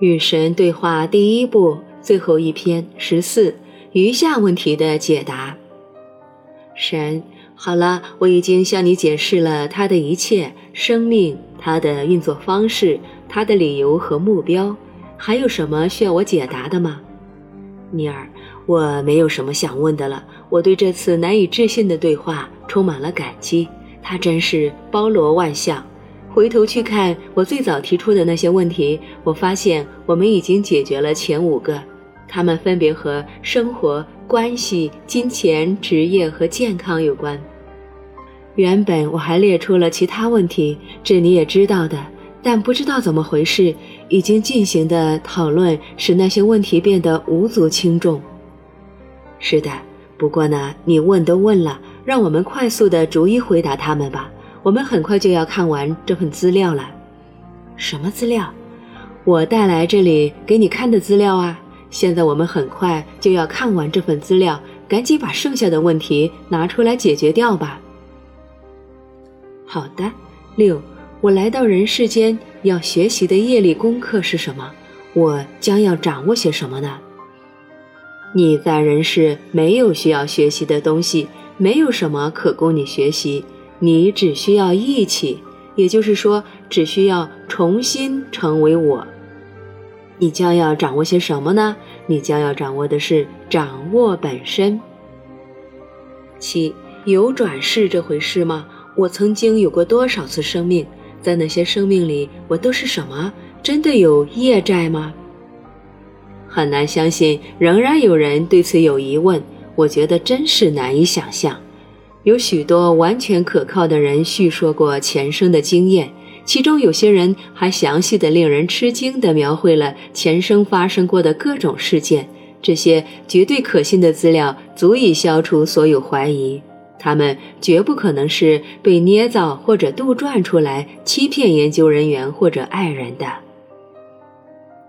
与神对话第一部最后一篇十四余下问题的解答。神，好了，我已经向你解释了他的一切生命，他的运作方式，他的理由和目标，还有什么需要我解答的吗？尼尔，我没有什么想问的了。我对这次难以置信的对话充满了感激，它真是包罗万象。回头去看我最早提出的那些问题，我发现我们已经解决了前五个，它们分别和生活、关系、金钱、职业和健康有关。原本我还列出了其他问题，这你也知道的，但不知道怎么回事，已经进行的讨论使那些问题变得无足轻重。是的，不过呢，你问都问了，让我们快速的逐一回答他们吧。我们很快就要看完这份资料了。什么资料？我带来这里给你看的资料啊！现在我们很快就要看完这份资料，赶紧把剩下的问题拿出来解决掉吧。好的，六，我来到人世间要学习的业力功课是什么？我将要掌握些什么呢？你在人世没有需要学习的东西，没有什么可供你学习。你只需要一起，也就是说，只需要重新成为我。你将要掌握些什么呢？你将要掌握的是掌握本身。七，有转世这回事吗？我曾经有过多少次生命？在那些生命里，我都是什么？真的有业债吗？很难相信，仍然有人对此有疑问。我觉得真是难以想象。有许多完全可靠的人叙说过前生的经验，其中有些人还详细的、令人吃惊地描绘了前生发生过的各种事件。这些绝对可信的资料足以消除所有怀疑，他们绝不可能是被捏造或者杜撰出来欺骗研究人员或者爱人的。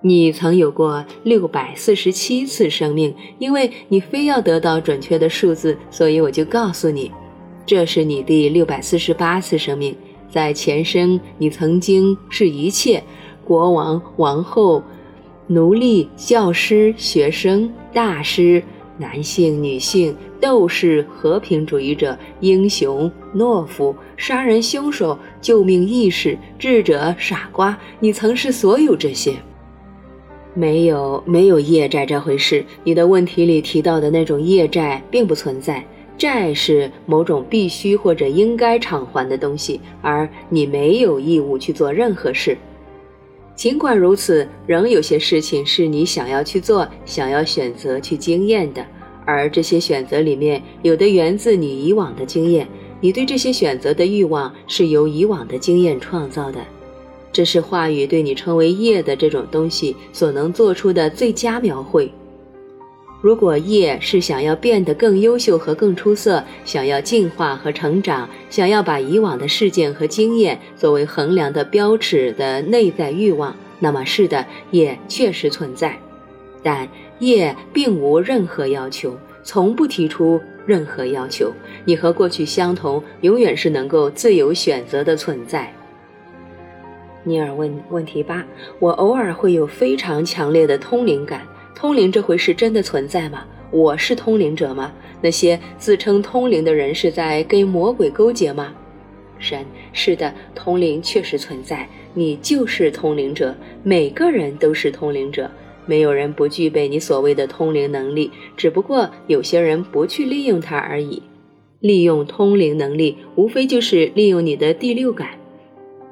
你曾有过六百四十七次生命，因为你非要得到准确的数字，所以我就告诉你。这是你第六百四十八次生命，在前生你曾经是一切国王、王后、奴隶、教师、学生、大师、男性、女性、斗士、和平主义者、英雄、懦夫、杀人凶手、救命义士、智者、傻瓜。你曾是所有这些。没有，没有业债这回事。你的问题里提到的那种业债并不存在。债是某种必须或者应该偿还的东西，而你没有义务去做任何事。尽管如此，仍有些事情是你想要去做、想要选择去经验的，而这些选择里面有的源自你以往的经验。你对这些选择的欲望是由以往的经验创造的。这是话语对你称为业的这种东西所能做出的最佳描绘。如果业是想要变得更优秀和更出色，想要进化和成长，想要把以往的事件和经验作为衡量的标尺的内在欲望，那么是的，业确实存在。但业并无任何要求，从不提出任何要求。你和过去相同，永远是能够自由选择的存在。尼尔问问题八：我偶尔会有非常强烈的通灵感。通灵这回事真的存在吗？我是通灵者吗？那些自称通灵的人是在跟魔鬼勾结吗？神是的，通灵确实存在。你就是通灵者，每个人都是通灵者，没有人不具备你所谓的通灵能力，只不过有些人不去利用它而已。利用通灵能力，无非就是利用你的第六感。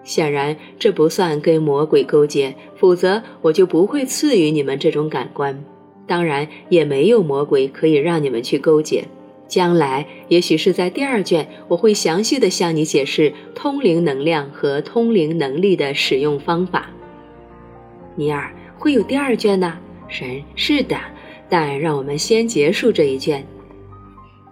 显然，这不算跟魔鬼勾结，否则我就不会赐予你们这种感官。当然，也没有魔鬼可以让你们去勾结。将来，也许是在第二卷，我会详细的向你解释通灵能量和通灵能力的使用方法。尼尔，会有第二卷呢？神，是的，但让我们先结束这一卷。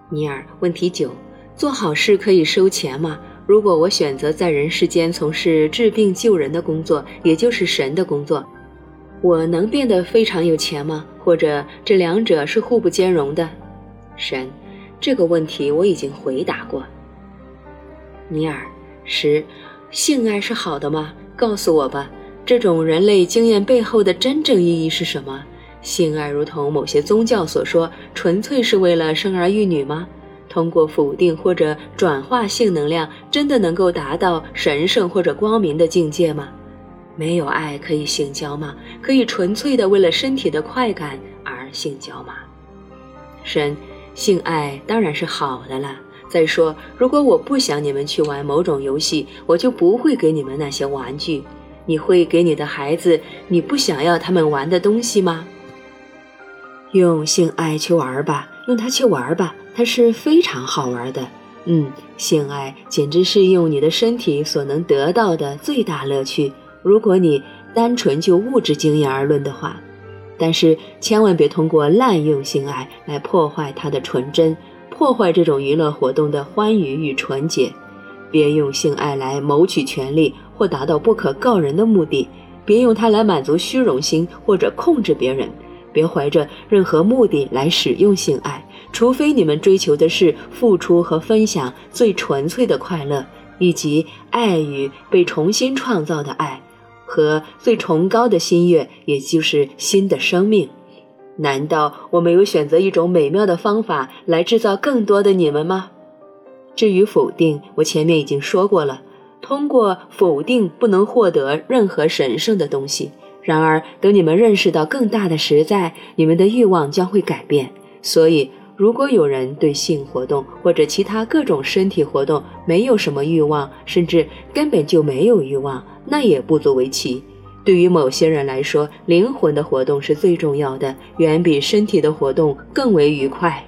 尼尔，问题九：做好事可以收钱吗？如果我选择在人世间从事治病救人的工作，也就是神的工作，我能变得非常有钱吗？或者这两者是互不兼容的？神，这个问题我已经回答过。尼尔，十，性爱是好的吗？告诉我吧。这种人类经验背后的真正意义是什么？性爱如同某些宗教所说，纯粹是为了生儿育女吗？通过否定或者转化性能量，真的能够达到神圣或者光明的境界吗？没有爱可以性交吗？可以纯粹的为了身体的快感而性交吗？神，性爱当然是好的了。再说，如果我不想你们去玩某种游戏，我就不会给你们那些玩具。你会给你的孩子你不想要他们玩的东西吗？用性爱去玩吧，用它去玩吧，它是非常好玩的。嗯，性爱简直是用你的身体所能得到的最大乐趣。如果你单纯就物质经验而论的话，但是千万别通过滥用性爱来破坏它的纯真，破坏这种娱乐活动的欢愉与纯洁。别用性爱来谋取权利或达到不可告人的目的，别用它来满足虚荣心或者控制别人。别怀着任何目的来使用性爱，除非你们追求的是付出和分享最纯粹的快乐，以及爱与被重新创造的爱，和最崇高的心愿，也就是新的生命。难道我没有选择一种美妙的方法来制造更多的你们吗？至于否定，我前面已经说过了，通过否定不能获得任何神圣的东西。然而，等你们认识到更大的实在，你们的欲望将会改变。所以，如果有人对性活动或者其他各种身体活动没有什么欲望，甚至根本就没有欲望，那也不足为奇。对于某些人来说，灵魂的活动是最重要的，远比身体的活动更为愉快。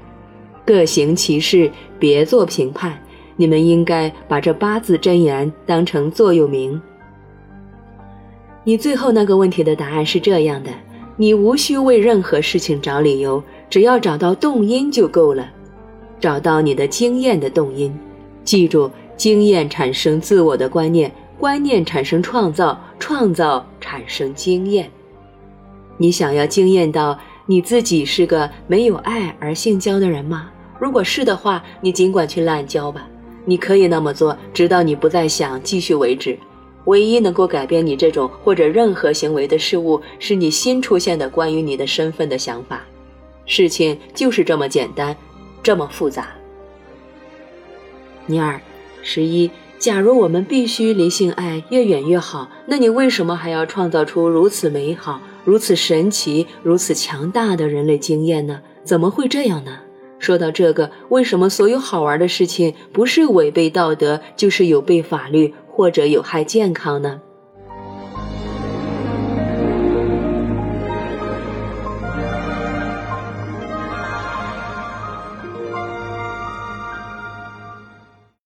各行其事，别做评判。你们应该把这八字真言当成座右铭。你最后那个问题的答案是这样的：你无需为任何事情找理由，只要找到动因就够了，找到你的经验的动因。记住，经验产生自我的观念，观念产生创造，创造产生经验。你想要惊艳到你自己是个没有爱而性交的人吗？如果是的话，你尽管去滥交吧，你可以那么做，直到你不再想继续为止。唯一能够改变你这种或者任何行为的事物，是你新出现的关于你的身份的想法。事情就是这么简单，这么复杂。尼尔，十一。假如我们必须离性爱越远越好，那你为什么还要创造出如此美好、如此神奇、如此强大的人类经验呢？怎么会这样呢？说到这个，为什么所有好玩的事情不是违背道德，就是有悖法律？或者有害健康呢？